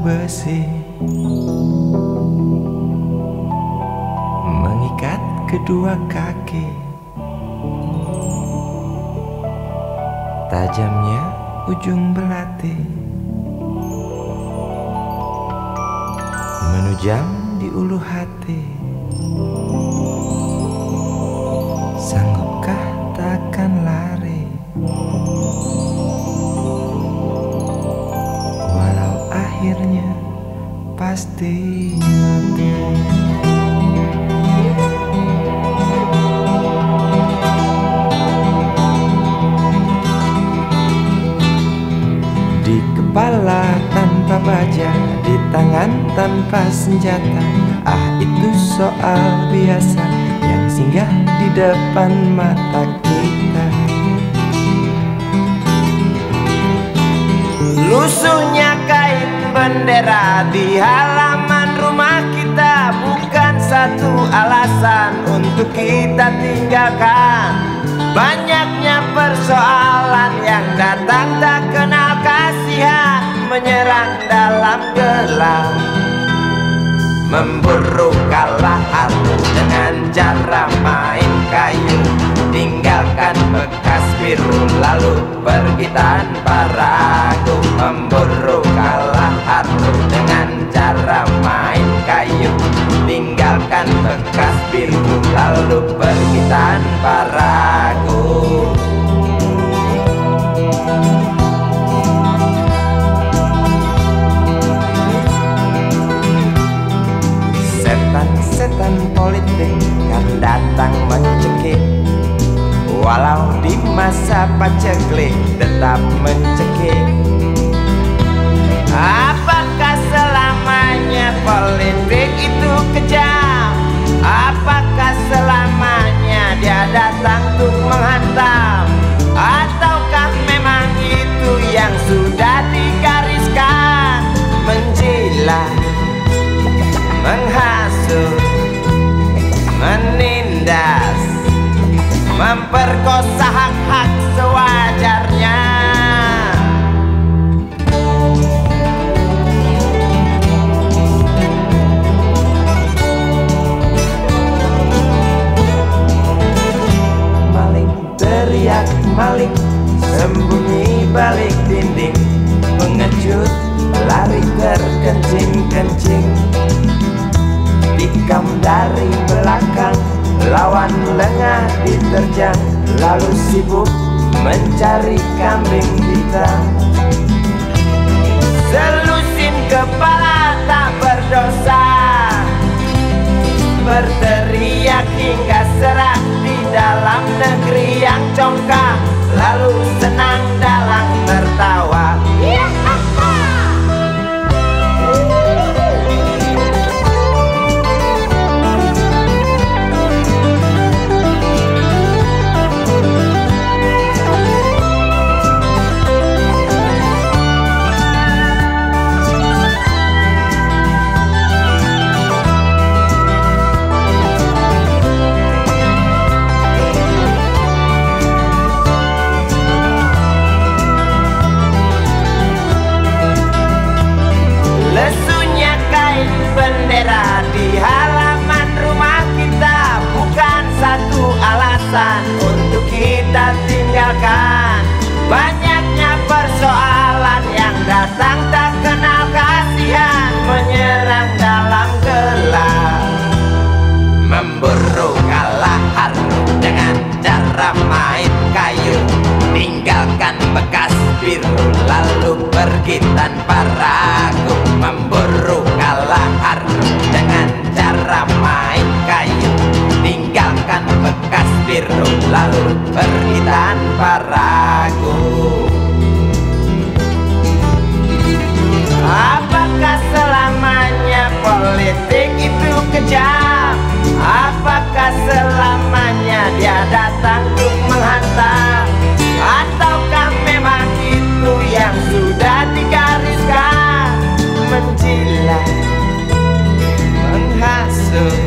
besi Mengikat kedua kaki. Tajamnya ujung belati. Menujam di ulu hati pasti. Di kepala tanpa baja Di tangan tanpa senjata. Ah itu soal biasa Yang singgah di depan mata kita. Lusuhnya bendera di halaman rumah kita. Bukan satu alasan untuk kita tinggalkan. Banyaknya persoalan yang datang tak kenal kasihan. Menyerang dalam gelap Memburu kalah aku dengan cara main kayu Tinggalkan bekas biru lalu pergi tanpa ragu. Memburu kalah aku dengan cara main kayu. Tinggalkan bekas biru lalu pergi tanpa ragu. Setan-setan politik kan datang mencekik Walau di masa paceklik tetap mencekik Apakah selamanya politik itu kejam? Apakah selamanya dia datang untuk menghantam? Memperkosa hak-hak sewajarnya. Maling teriak maling sembunyi balik dinding pengecut lari terkencing-kencing Tikam dari belakang Lawan lengah diterjang Lalu sibuk mencari kambing hitam Selusin kepala tak berdosa. Berteriak hingga serak Di dalam negeri yang congkak. Lalu senang dalam tertawa persoalan yang datang tak kenal kasihan Menyerang dalam gelap Memburu kalah harus dengan cara main kayu. Tinggalkan bekas biru lalu pergi tanpa ragu. Memburu kalah harus dengan cara main kayu. Tinggalkan bekas biru lalu pergi tanpa ragu Apakah selamanya politik itu kejam? Apakah selamanya dia datang untuk menghantam? Ataukah memang itu yang sudah digariskan? Menjilat, menghasut,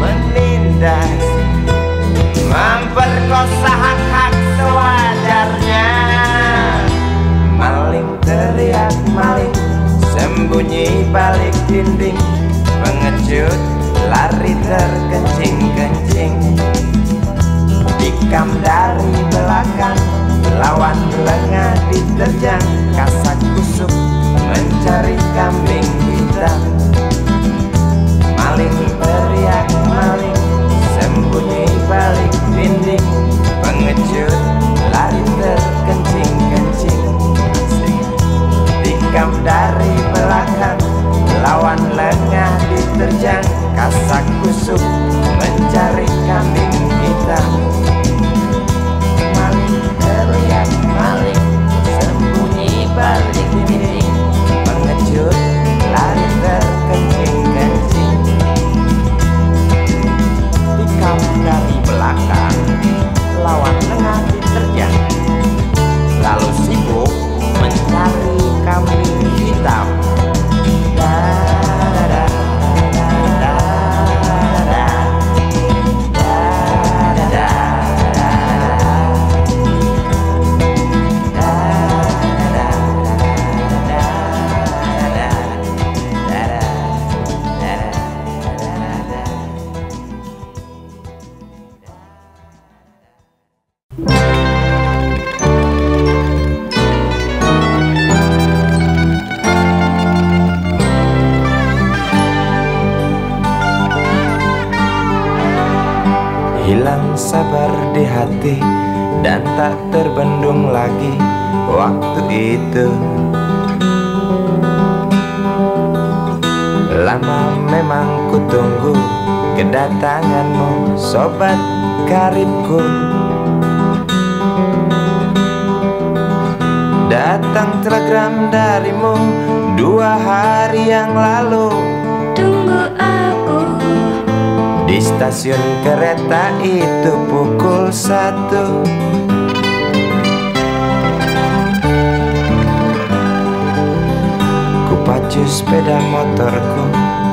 menindas Memperkosa hak-hak dinding Pengecut lari terkencing-kencing. Dikam dari belakang Lawan lengah diterjang Kasak kusuk mencari kambing hitam. Maling teriak maling Sembunyi balik dinding Pengecut lari terkencing-kencing. Dikam dari Lawan lengah diterjang Kasak kusuk mencari kambing hitam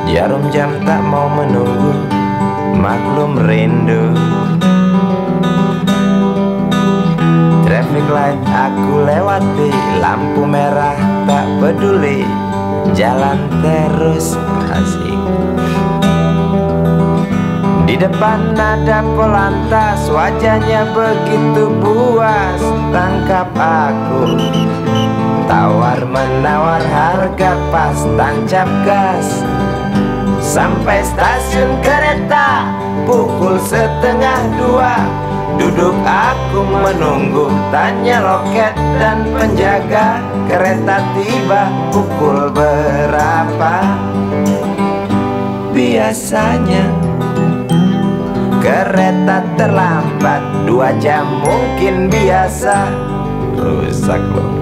Jarum jam tak mau menunggu Maklum rindu. Traffic light aku lewati Lampu merah tak peduli Jalan terus asik. Di depan ada polantas Wajahnya begitu buas Tangkap aku. Tawar menawar harga pas Tancap gas Sampai stasiun kereta Pukul setengah dua. Duduk aku menunggu Tanya loket dan penjaga. Kereta tiba pukul berapa? Biasanya Kereta terlambat. Dua jam mungkin biasa. Rusak loh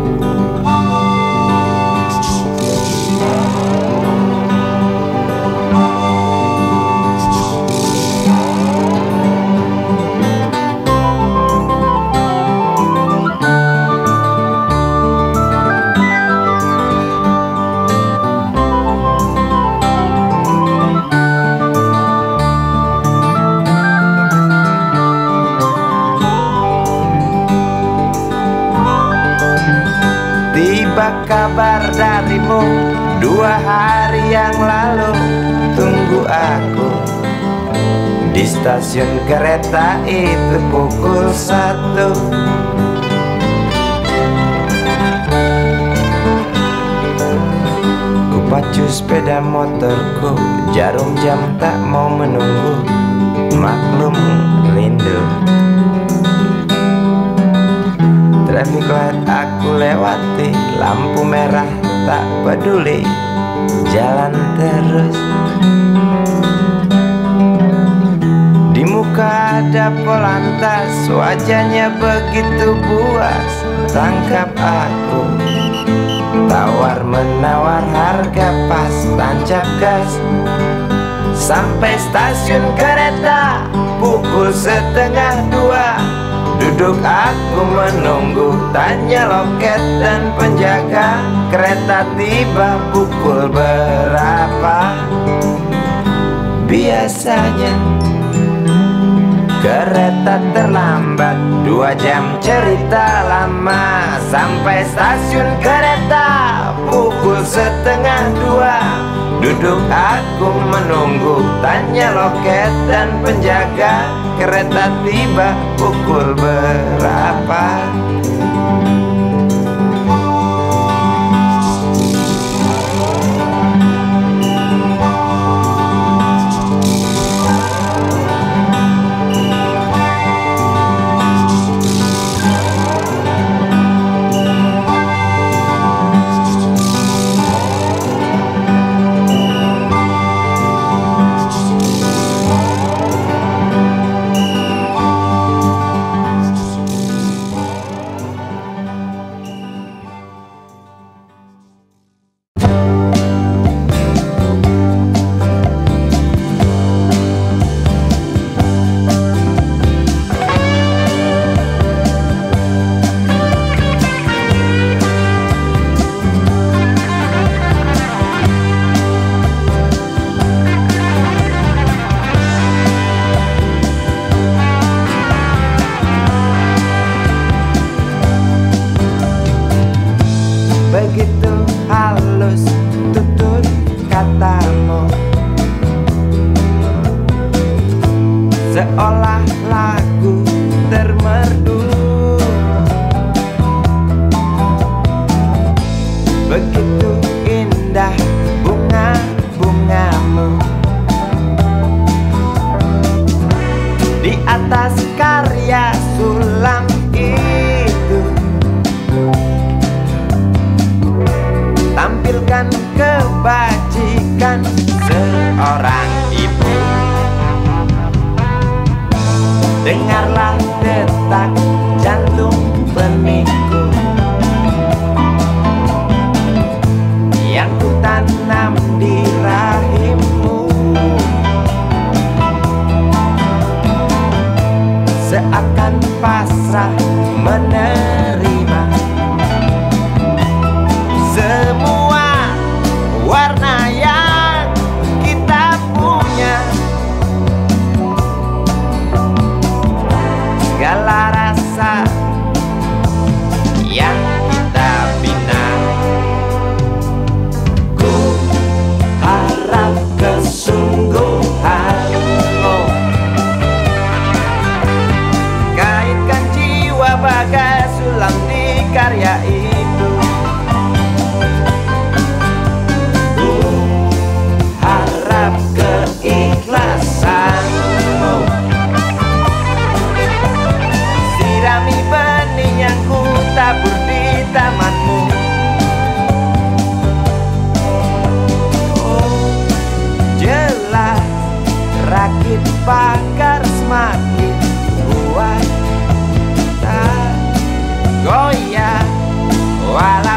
Dua hari yang lalu Tunggu aku Di stasiun kereta itu pukul satu. Ku pacu sepeda motorku Jarum jam tak mau menunggu. Maklum rindu. Traffic light aku lewati Lampu merah tak peduli Jalan terus. Di muka ada polantas Wajahnya begitu buas. Tangkap aku Tawar menawar harga pas Tancap gas. Sampai stasiun kereta Pukul setengah dua. Duduk aku menunggu Tanya loket dan penjaga kereta tiba pukul berapa? Biasanya kereta terlambat. Dua jam cerita lama Sampai stasiun kereta. Pukul setengah dua Duduk aku menunggu. Tanya loket dan penjaga Kereta tiba pukul berapa? bagaikan seorang ibu. Dengarlah detak jantung benihku Yang ku tanam di rahimmu. Seakan pasrah menang Goiás. Oh,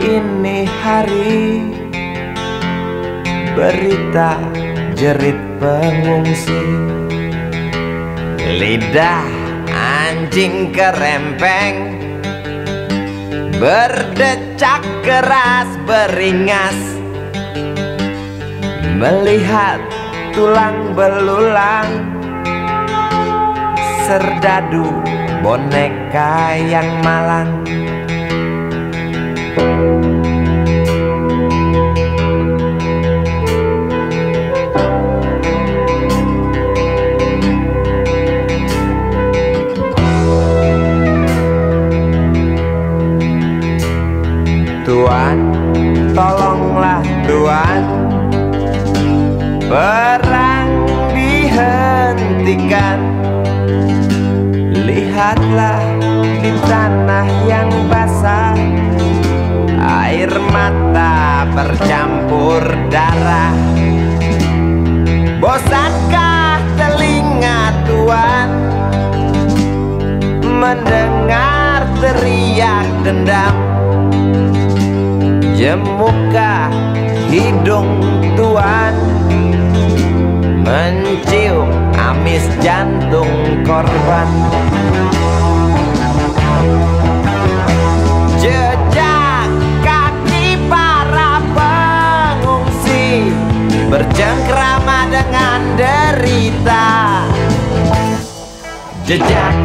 ini hari Berita jerit pengungsi. Lidah anjing kerempeng Berdecak keras beringas. Melihat tulang belulang Serdadu boneka yang malang Tuan, tolonglah Tuan Perang dihentikan. Lihatlah di tanah yang basah. Air mata bercampur darah. Bosankah telinga Tuan Mendengar teriak dendam Jemuka hidung tuan? Mencium amis jantung korban. Jejak kaki para pengungsi Bercengkrama dengan derita. Jejak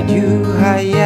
You knew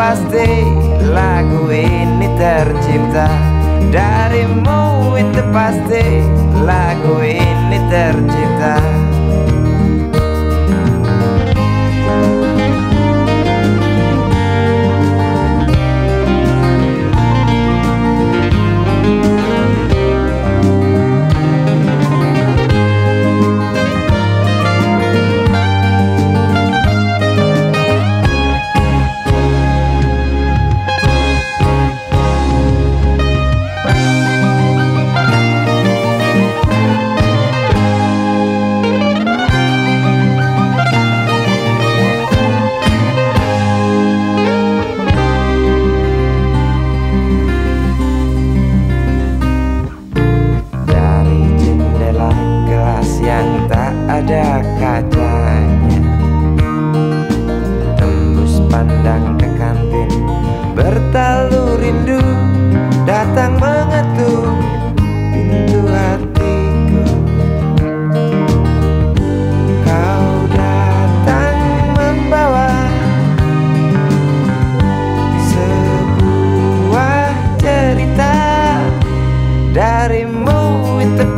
pasti lagu ini tercipta. Darimu itu pasti lagu ini tercipta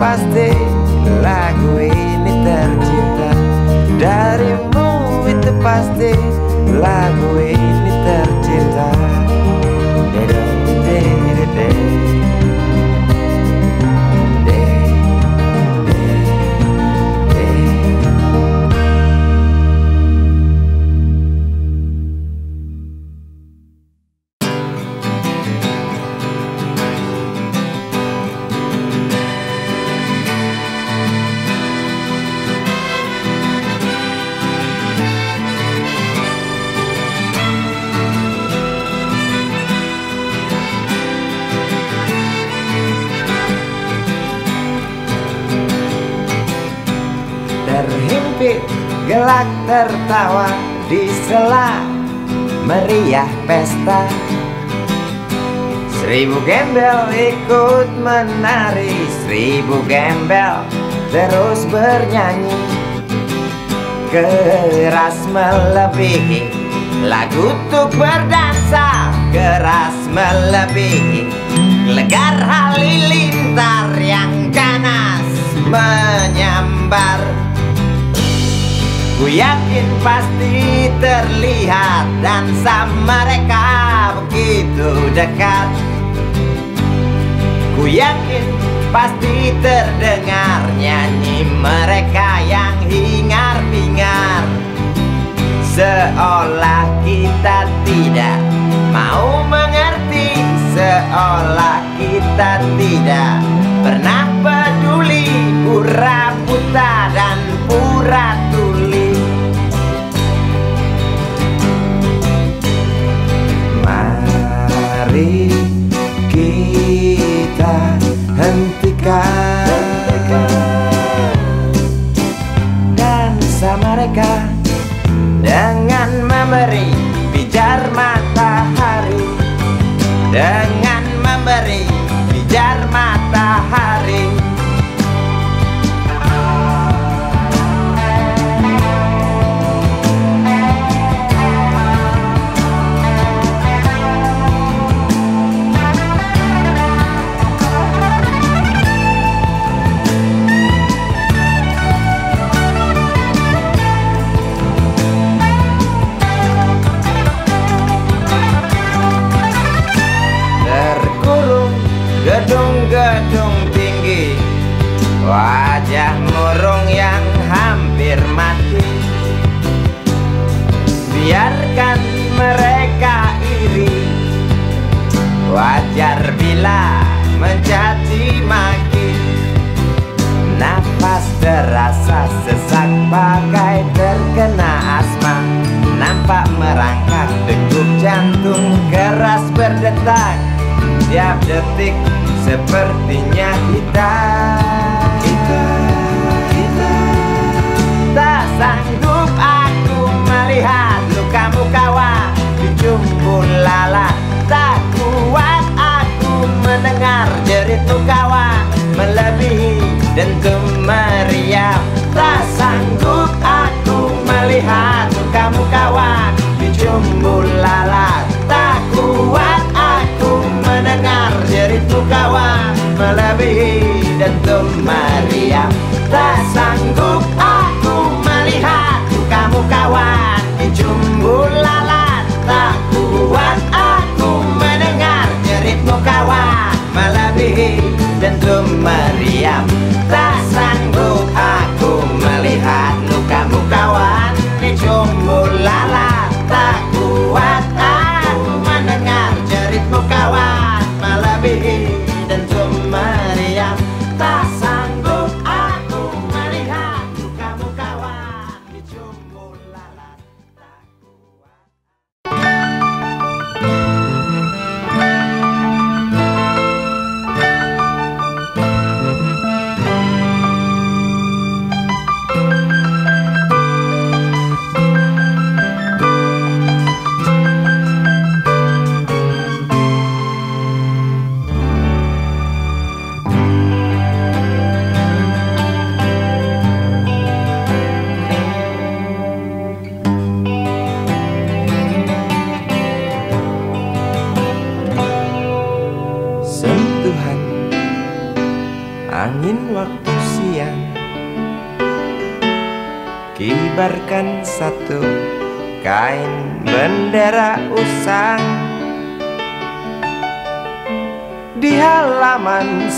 pasti lagu ini tercipta. Darimu itu pasti lagu ini tertawa di sela meriah pesta. Seribu gembel ikut menari Seribu gembel terus bernyanyi. Keras melebihi lagu untuk berdansa Keras melebihi legar halilintar yang ganas menyambar Ku yakin pasti terlihat dansa mereka begitu dekat. Ku yakin pasti terdengar nyanyi mereka yang hingar-bingar. Seolah kita tidak mau mengerti Seolah kita tidak pernah peduli Pura buta dan pura kita hentikan Wajah murung yang hampir mati? Biarkan mereka iri. Wajar bila menjadi maki. Nafas terasa sesak bagai terkena asma. Nampak merangkak degup jantung keras berdetak. Tiap detik seperti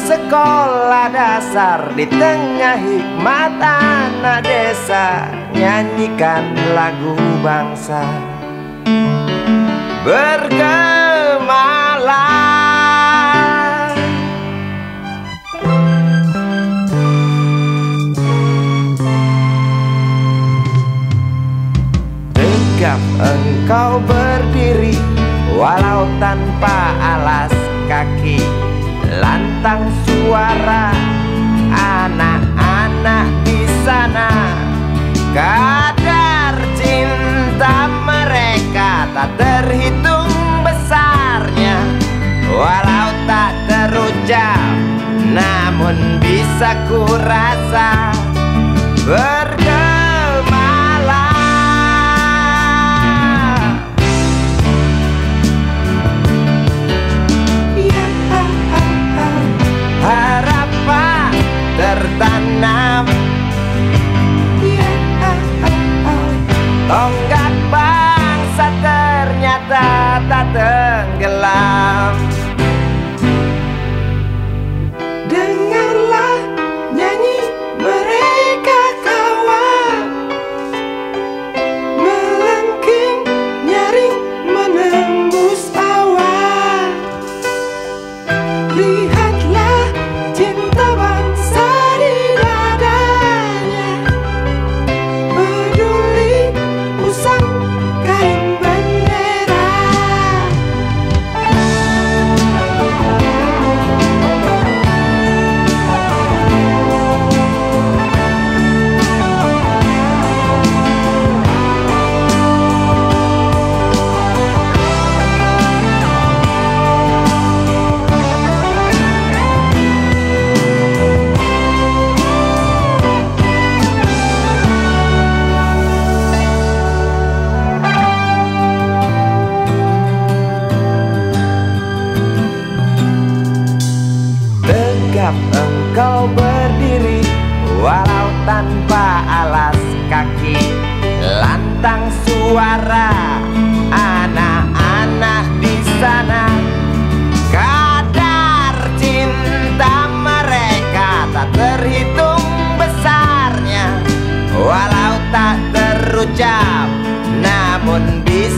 sekolah dasar Di tengah hikmat anak desa Nyanyikan lagu bangsa. Bergemalah Tegap engkau berdiri Walau tanpa alas kaki Lantai tentang suara anak-anak di sana. Kadar cinta mereka tak terhitung besarnya. Walau tak terucap namun bisa ku rasa. Ber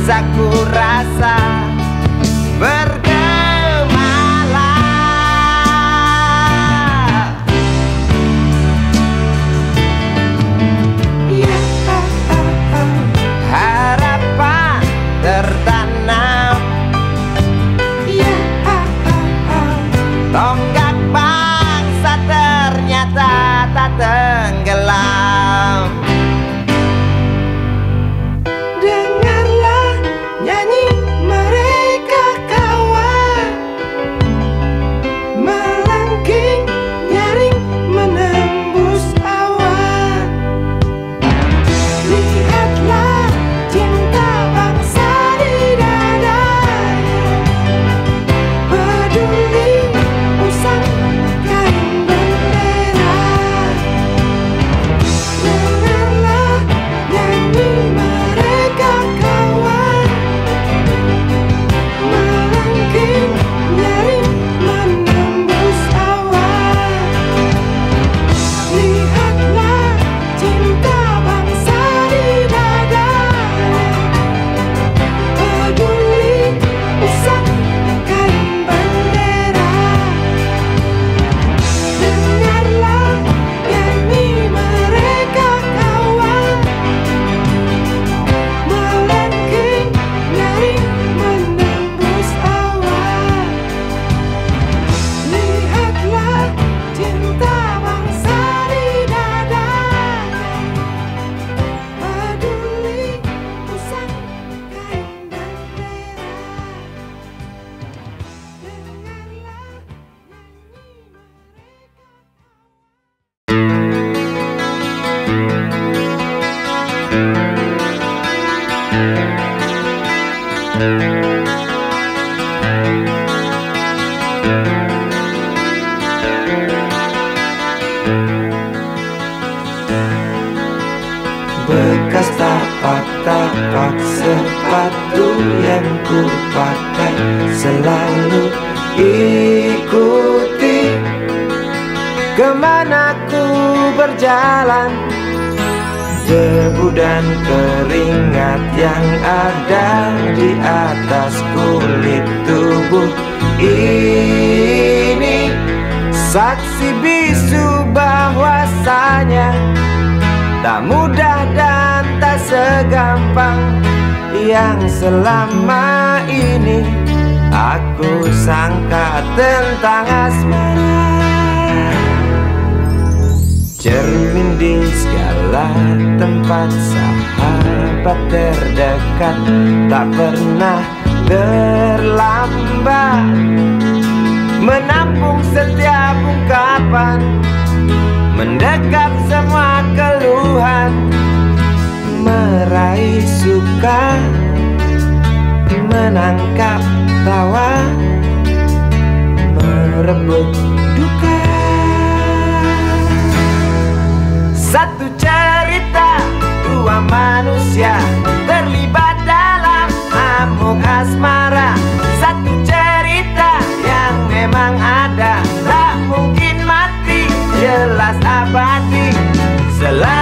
bisa Ke mana ku berjalan Debu dan keringat yang ada di atas kulit tubuh ini Saksi bisu bahwasanya Tak mudah dan tak segampang yang selama ini aku sangka tentang asmara. Cermin di segala tempat sahabat terdekat tak pernah terlambat. Menampung setiap ungkapan Mendekap semua keluhan Meraih suka Menangkap tawa Merebut duka Satu cerita Dua manusia Terlibat dalam amuk asmara. Satu cerita yang memang ada Tak mungkin mati Jelas abadi. Selama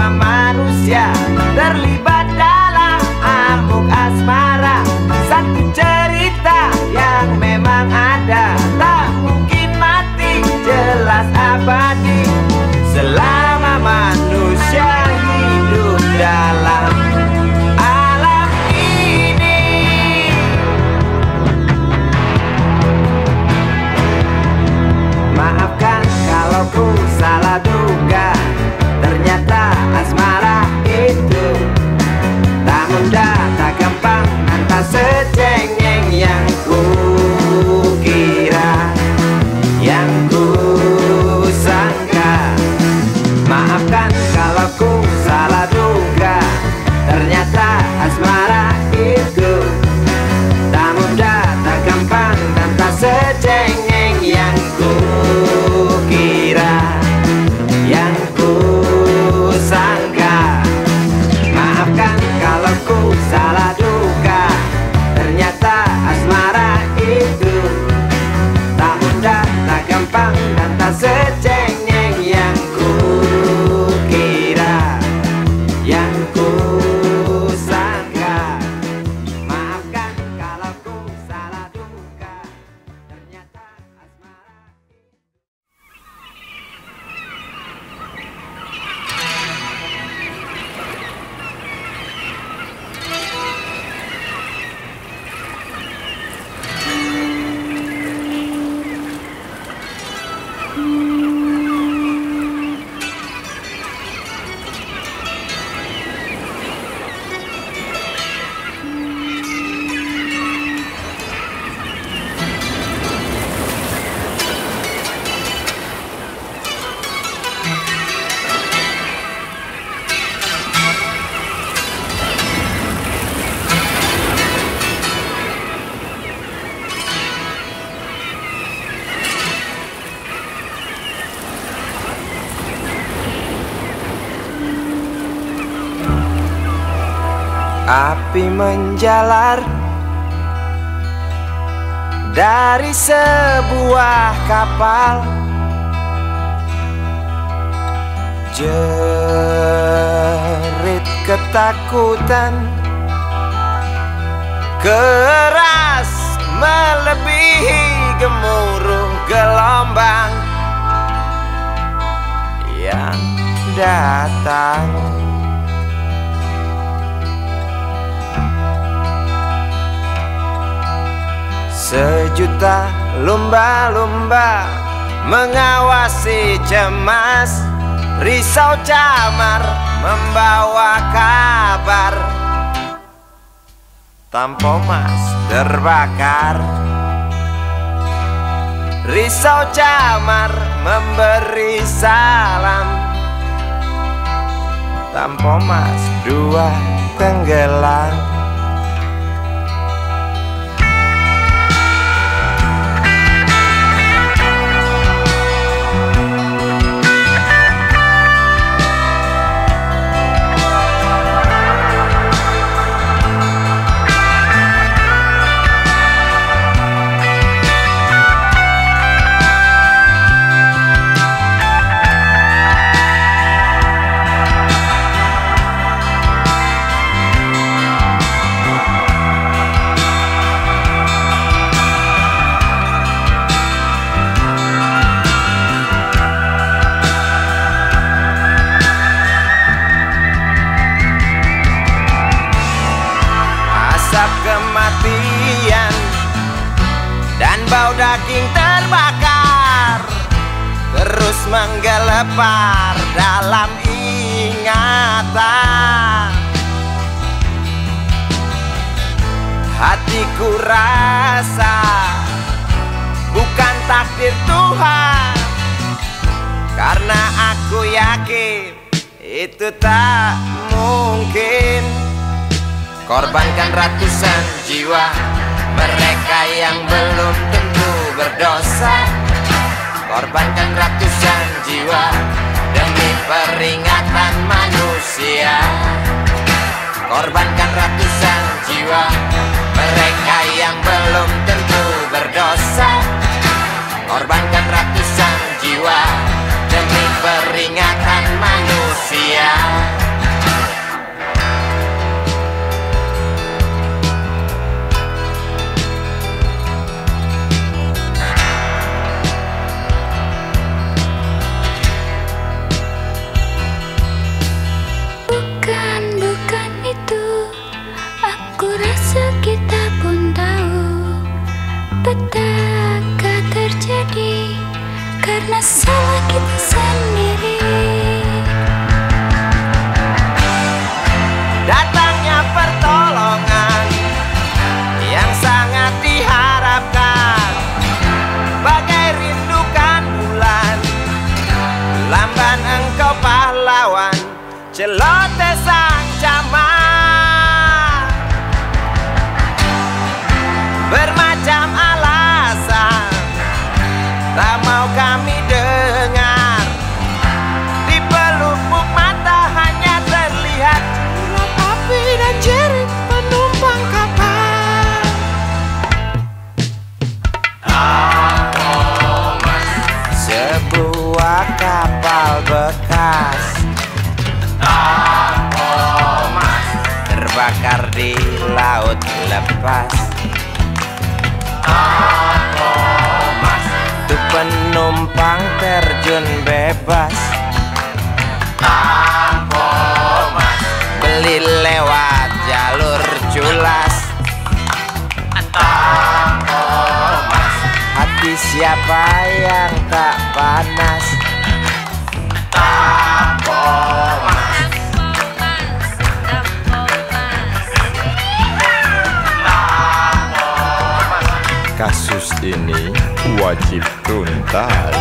manusia. Terlibat Menjalar dari sebuah kapal. Jerit ketakutan Keras melebihi gemuruh gelombang Yang datang Sejuta lumba-lumba mengawasi cemas. Risau camar membawa kabar. Tampomas terbakar. Risau camar memberi salam. Tampomas dua tenggelam daging terbakar Terus menggelepar dalam ingatan. Hatiku rasa bukan takdir Tuhan Karena aku yakin itu tak mungkin. Korbankan ratusan jiwa mereka yang belum tentu berdosa Korbankan ratusan jiwa Demi peringatan manusia. Korbankan ratusan jiwa Mereka yang belum tentu berdosa. Korbankan ratusan jiwa Demi peringatan manusia. terjadi karena salah kita sendiri. God.